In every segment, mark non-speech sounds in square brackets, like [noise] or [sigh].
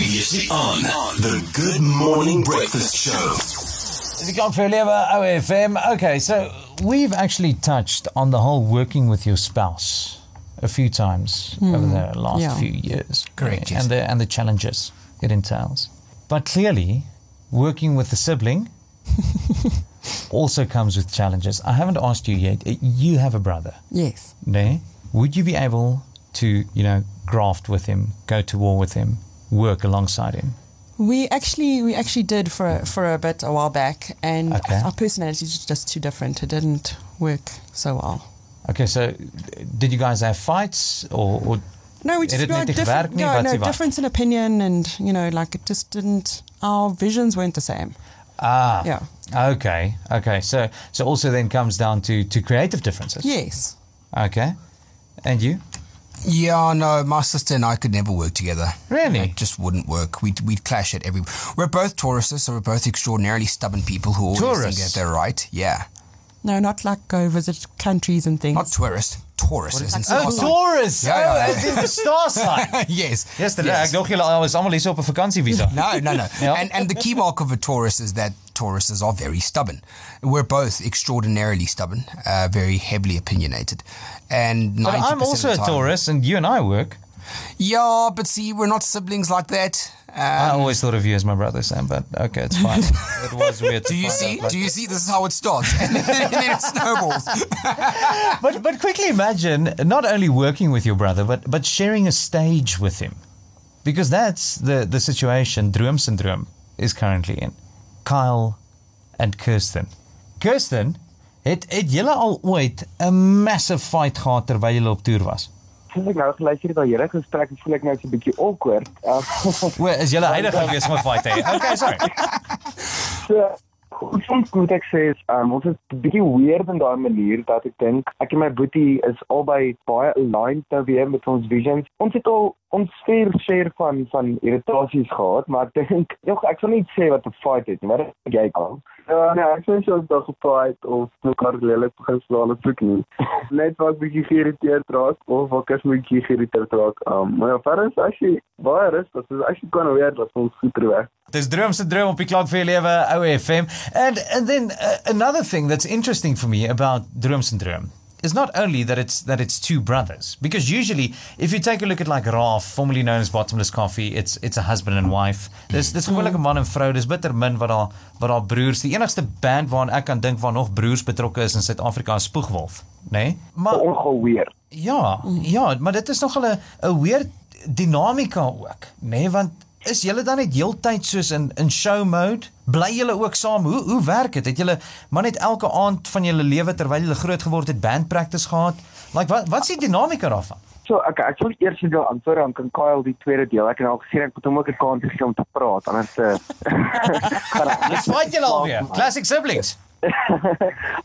Previously on the Good Morning Breakfast Show. The Clock for Lever OFM. Okay, so we've actually touched on the whole working with your spouse a few times over hmm. the last yeah. few years. Correct, yes. And the and the challenges it entails. But clearly, working with a sibling [laughs] also comes with challenges. I haven't asked you yet. You have a brother, Yes. no? Would you be able to, you know, graft with him, go to war with him, work alongside him? We actually we actually did for a, for a bit a while back, and Okay. our personalities are just too different. It didn't work so well. Okay, so did you guys have fights or, or No, we just het no, net nie different, nie, no, no difference in opinion, and you know, like it just didn't. Our visions weren't the same. ah Yeah. okay okay so so also then comes down to to creative differences Yes. okay and you Yeah, no, my sister and I could never work together. Really? It just wouldn't work. We'd, we'd clash at every. We're both Tauruses, so we're both extraordinarily stubborn people who always Taurus? think that they're right. Yeah. No, not like go visit countries and things. Not tourist, Tauruses. and oh star sign. Taurus Ja, oh ja. as in the star [laughs] sign yes. Yesterday yes. ek dog julle was almal hier op 'n vakansievisa No, no, no. [laughs] Ja. And and the key mark of a Taurus is that Tauruses are very stubborn. We're both extraordinarily stubborn, uh, very heavily opinionated, and but I'm also of a time, Taurus and you and I work Yeah, but see, we're not siblings like that. Um, I always thought of you as my brother Sam but okay it's fine [laughs] it was weird do you see? like- Do you see? This is how it starts, and [laughs] then, and then it snowballs. [laughs] but but quickly imagine not only working with your brother but but sharing a stage with him because that's the the situation Droom syndrome is currently in Kyle and Kirsten. Kirsten het het julle al ooit 'n massive fight gehad terwyl julle op toer was? Soos ek nou geluister na julle gesprek, voel ek nou so 'n bietjie awkward. Uh, o is julle heilige gewees om 'n fight te hê? [laughs] Okay sorry. So soms moet ek sê is, um, ons is bietjie weird in daai manier dat ek dink ek en my boetie is albei baie aligned nou weer met ons visions. Ons het al ons fair share van van irritasies gehad, maar ek dink jog ek sal nie sê wat 'n fight het nie, maar dit jy kan. Ja, nee, ek sê soos dat gefight of mekaar lelik begin slaan of soek nie. [laughs] Net wat bietjie geïrriteerd raak of wat ek bietjie geïrriteerd raak. Um, maar ja, verder is actually baie rustig. Dis actually kan weer dat ons goed terug. Dis droom se droom op die klank vir jou lewe OFM and and then uh, another thing that's interesting for me about droom syndrome is not only that it's that it's two brothers because usually if you take a look at like Raf formerly known as bottomless coffee it's it's a husband and wife. Dis dis gewoonlik 'n man en vrou dis bitter min wat daar wat daar broers die enigste band waaraan ek kan dink waar nog broers betrokke is in Suid-Afrika is Spoegwolf nê? Nee? maar Ongeweer. Ja, ja, maar dit is nog 'n 'n weird dinamika ook, nê, nee, want is julle dan net heeltyd soos in in show mode? Bly julle ook saam? Hoe hoe werk dit? Het julle maar net elke aand van julle lewe terwyl julle groot geword het band practice gehad? Like wat wat is die dinamika daarvan? So ek ek die eerste deel antwoord dan kan Kyle die tweede deel. Ek het al gesê ek moet hom ook 'n kans gee om te praat anders eh [laughs] Dis fight julle alweer. Classic siblings.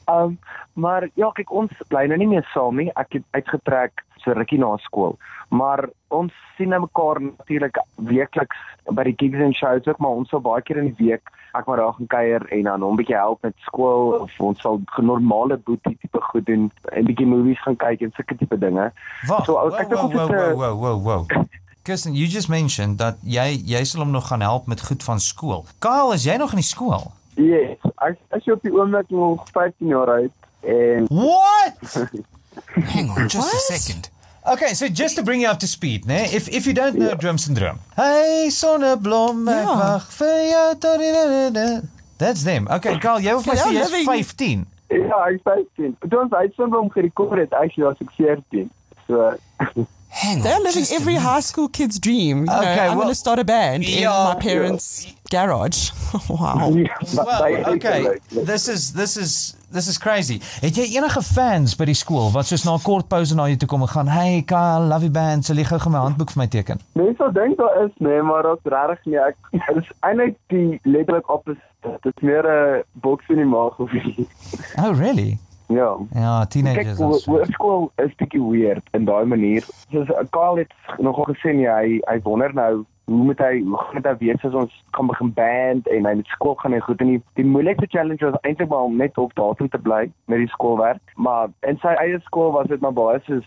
um, [laughs] maar ja, kyk ons bly nou nie meer saam nie. Ek het uitgetrek so rukkie na skool. Maar ons sien nou mekaar natuurlik weekliks by die gigs en shows ook, maar ons sal baie keer in die week ek maar daar gaan kuier en dan hom 'n bietjie help met skool of ons sal normale boetie tipe goed doen en bietjie movies gaan kyk en sulke tipe dinge. Wag. So, Wow, ek dink wow, ons het, wow, wow, wow, wow. Kirsten, you just mentioned dat jy jy sal hom nog gaan help met goed van skool. Kyle, is jy nog in die skool? Yes, ek ek is op die oomblik nog 15 jaar oud en What? [laughs] Hang on, just a What? second. Okay, so just to bring you up to speed, né? If if you don't know drum syndrome. Hey sonneblom, ek Ja. wag vir jou tot die da, da, da. That's them. Okay, Carl, jy hoef my Ja, sê jy's living- 15. ja, ek is 15. Toe ons uitsondering gerekord het, actually was ek 14. So [laughs] Hang. They're living every high school kid's dream. You know, Okay, I'm well- going to start a band Yeah. in my parents' garage. [laughs] wow. Well, okay. This is this is this is crazy. Het jy enige fans by die skool wat soos na 'n kort pouse na jou toe kom en gaan, "Hey Kyle, love you band, sal jy gou gou my handboek vir my teken?" Mense sal dink daar is, nee, maar dit is regtig nie. Ek dit is eintlik die letterlik opposite. Dit is meer 'n boks in die maag of iets. Oh, really? Ja. Ja, teenagers. hoe skool is bietjie weird in daai manier. Soos Kyle het nogal gesê nee, hy hy wonder nou hoe moet hy hoe gaan dit wees as ons kan begin band en hy met skool gaan en goed en die, die moeilikste challenge was eintlik maar om net op datum te bly met die skoolwerk. Maar in sy eie skool was dit maar baie soos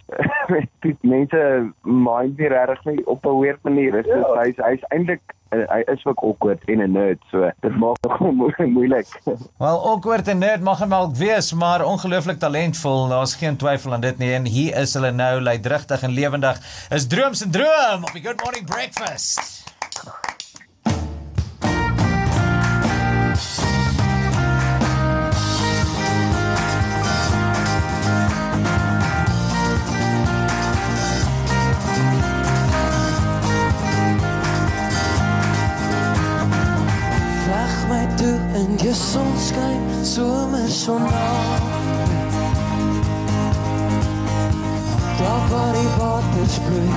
die [laughs] mense mind nie regtig op 'n weird manier. Dit is hy's hy's eintlik uh, hy is ook awkward en 'n nerd, so dit maak [laughs] hom mo moeilik. Wel, awkward en nerd mag hom dalk wees, maar ongelooflik talentvol. Daar's geen twyfel aan dit nie. En hier is hulle nou, luidrigtig en lewendig. Is Droom se droom op die Good Morning Breakfast. Sonskyn, somer sonnaand. Daar waar die waters vloei,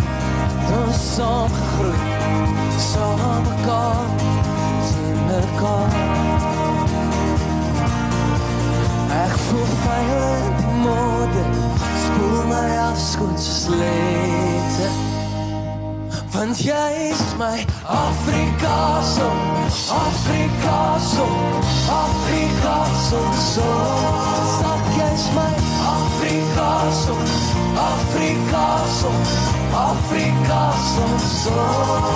ons saam gegroei, saam mekaar, sien mekaar. Ek voel veilig in die mode, spoel my afskoon soos lente. Want jy is my Afrika son, Afrika son, Afrika son son. Sak jy is my Afrika son, Afrika son, Afrika son son.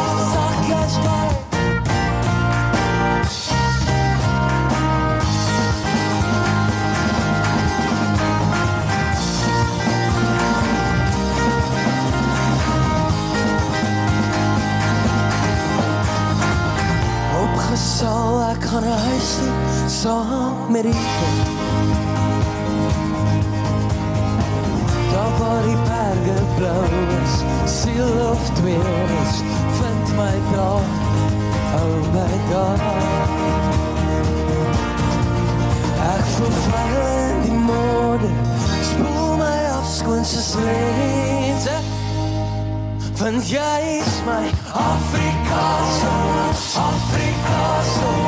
Want jy is my Afrika son, Afrika son,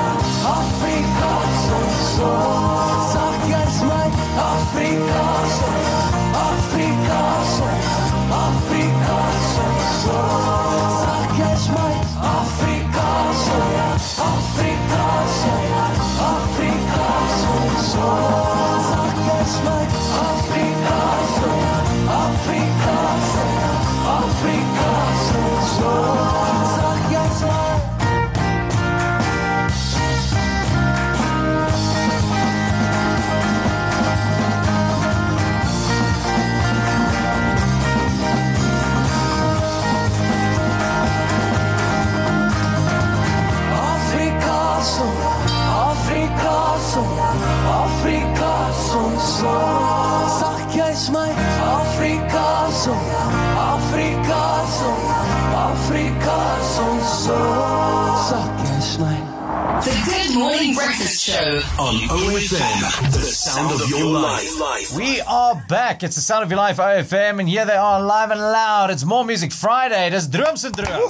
Afrika son, son. Sag jy is my Afrika son, sound of your life. We are back. It's the sound of your life, OFM, and here they are, live and loud. It's more music Friday. Dis Droom se droom.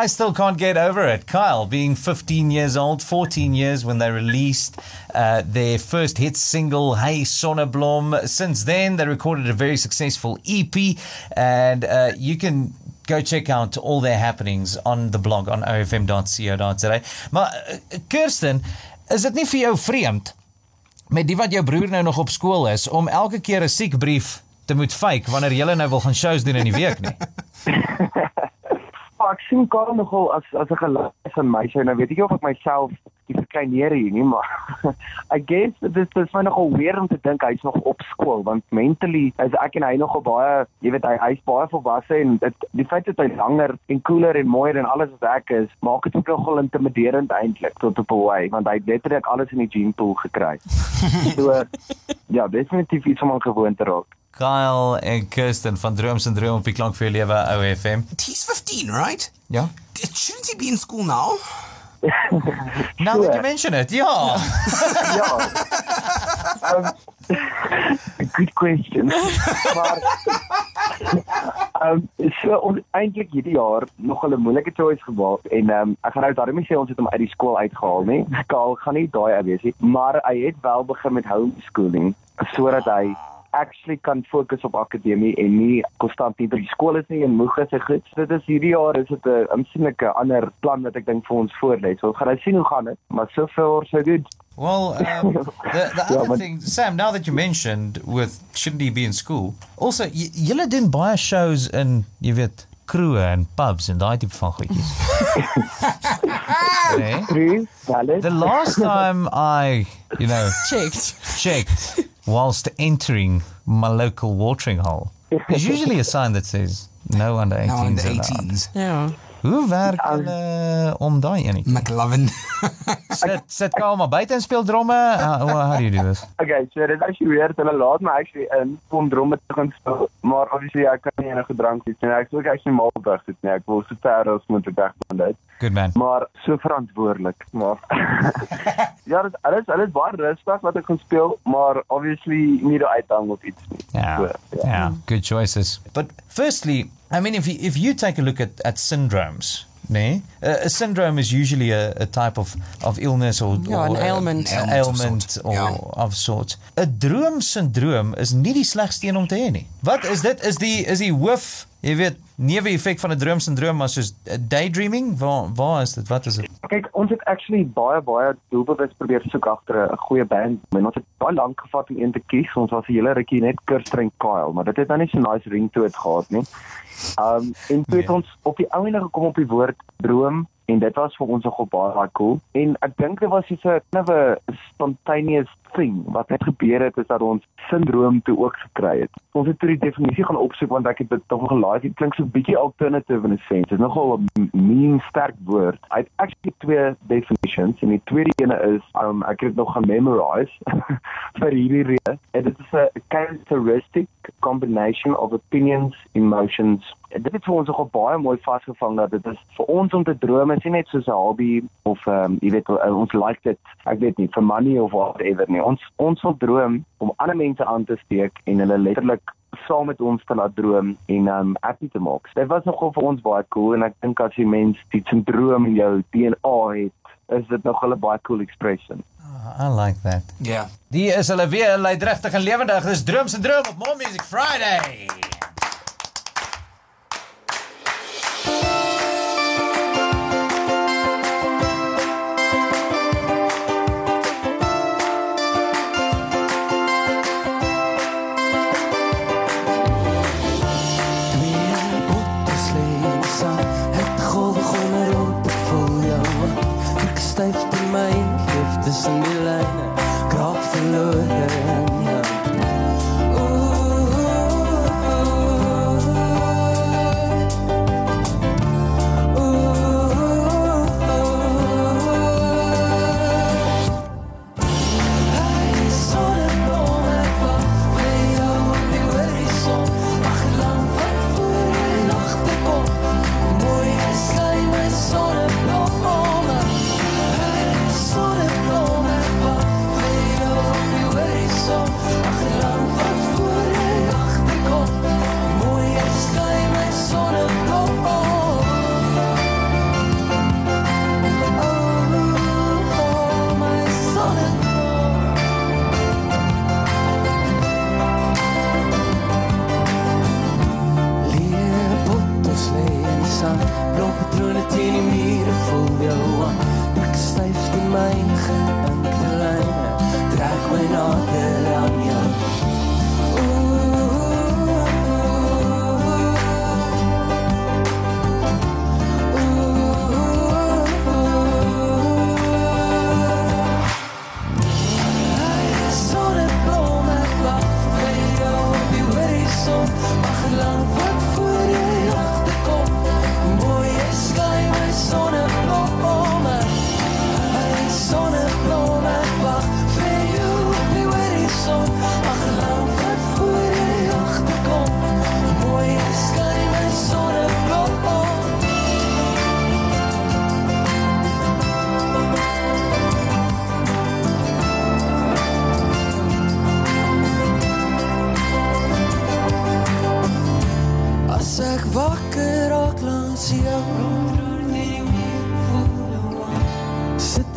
I, still can't get over it. Kyle being 15 years old, 14 years when they released uh, their first hit single Hey Sonneblom. Since then they recorded a very successful EP and uh, you can go check out all their happenings on the blog on ofm.co.za. Maar uh, Kirsten, is dit nie vir jou vreemd met die wat jou broer nou nog op skool is om elke keer 'n siekbrief te moet fake wanneer jy nou wil gaan shows doen in die week nie. [laughs] Maar ek sien Karel nogal as as 'n gelys van my sy nou weet ek nie of ek myself die verkleineer hier nie maar [laughs] I guess dit is dit is my nogal weer om te dink hy's nog op skool want mentally is ek en hy nogal baie jy weet hy hy's baie volwasse en dit die feit dat hy langer en cooler en mooier en alles wat ek is maak dit ook nogal intimiderend eintlik tot op 'n way want hy het letterlik alles in die gene pool gekry. [laughs] so ja, definitief iets om aan gewoon te raak. Kyle en Kirsten van Drooms en Droom op die klank vir jou lewe OFM. He's 15, right? Ja. Shouldn't he be in school now? [laughs] Now that you mention it, ja. [laughs] ja. Um, good question. maar [laughs] um, so ons eintlik hierdie jaar nog 'n moeilike choice gemaak en um, ek gaan nou daarmee sê ons het hom uit die skool uitgehaal, nê. Kaal gaan nie daai ou wees nie, maar hy het wel begin met homeschooling sodat hy actually kan fokus op akademie en nie konstant nie by die skool is nie en moeg is en goed. Dit is hierdie jaar is dit 'n aansienlike ander plan wat ek dink vir ons voorlê. So ons gaan nou sien hoe gaan dit, maar so far so good. Well, um, [laughs] the, the Ja, other maar- thing, Sam, now that you mentioned with shouldn't he be in school? Also, julle doen baie shows in, jy weet, kroe en pubs en daai tipe van goedjies. [laughs] nee? The last time I, you know, Checked. checked whilst entering my local watering hole, there's [laughs] usually a sign that says no under 18s. No, under allowed." 18s. Ja. Hoe werk um, hulle om daai enie? McLovin. [laughs] Sit sit Karl maar buite en speel dromme. How, how do you do this? Okay, so dit is actually weird. Hulle laat my actually in om dromme te gaan speel, maar obviously ek kan nie enige drank hê nie. Ek sou ook actually mal weg sit nie. Ek wil so ver as moontlik weg van dit. Good man. Maar so verantwoordelik, maar [laughs] Ja, dit alles alles baie rustig wat ek gaan speel, maar obviously nie daar uithang of iets nie. Yeah, So, yeah, good choices. But firstly, I mean, if you, if you take a look at, at syndromes, nee, uh, a syndrome is usually a, a type of, of illness or, Ja, or an ailment. an Ailment of ailment sort, or ja. of sort. 'n Droomsindroom is nie die slegste een om te hê nie. Wat is dit? Is die is die hoof, jy weet, neeweffek van 'n droomsindroom maar soos uh, daydreaming? Waar waar is dit? Wat is dit? Kyk, ons het actually baie baie doelbewus probeer soek agter 'n goeie band. En ons het baie lank gevat om een te kies. Ons was 'n hele rukkie net Kirsten en Kyle, maar dit het nou nie so nice ring toe gehad nie. Um en toe het Nee. ons op die ouene gekom op die woord droom en dit was vir ons nogal baie cool. En ek dink dit was so 'n kind of 'n spontaneous thing wat net gebeur het is dat ons syndroom toe ook gekry het. Ons het toe die definisie gaan opsoek want ek het dit tog gelaaid. Dit klink so 'n bietjie alternative in 'n sense. Dit is nogal 'n mean sterk woord. Hy het actually twee definitions en die tweede ene is um ek het dit nog gaan memorize [laughs] vir hierdie rede. Dit is 'n characteristic combination of opinions, emotions. Dit het vir ons nogal baie mooi vasgevang dat dit is vir ons om te droom is nie net soos 'n hobby of um jy weet uh, ons like dit ek weet nie vir money of whatever nie. Ons ons wil droom om ander mense aan te steek en hulle letterlik saam met ons te laat droom en um happy te maak. Dit was nogal vir ons baie cool en ek dink as jy mens die syndroom in jou DNA het, is dit nog 'n baie cool expression. I like that. Yeah. Die is hulle weer leidregtig en lewendig. Dis Drooms en Droom op More Music Friday.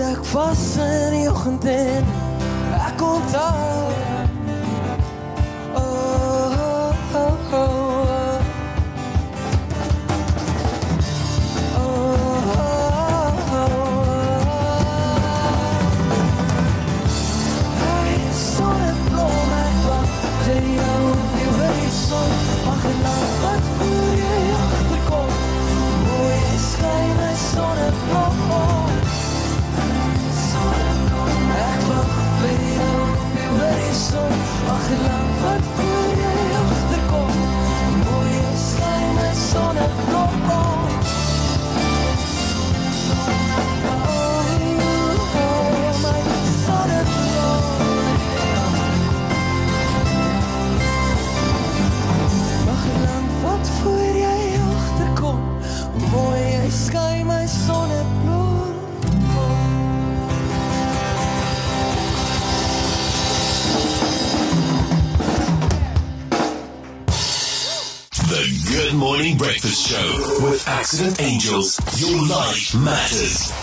ek vas in die oggend en ek onthou Accident Angels. Your life matters.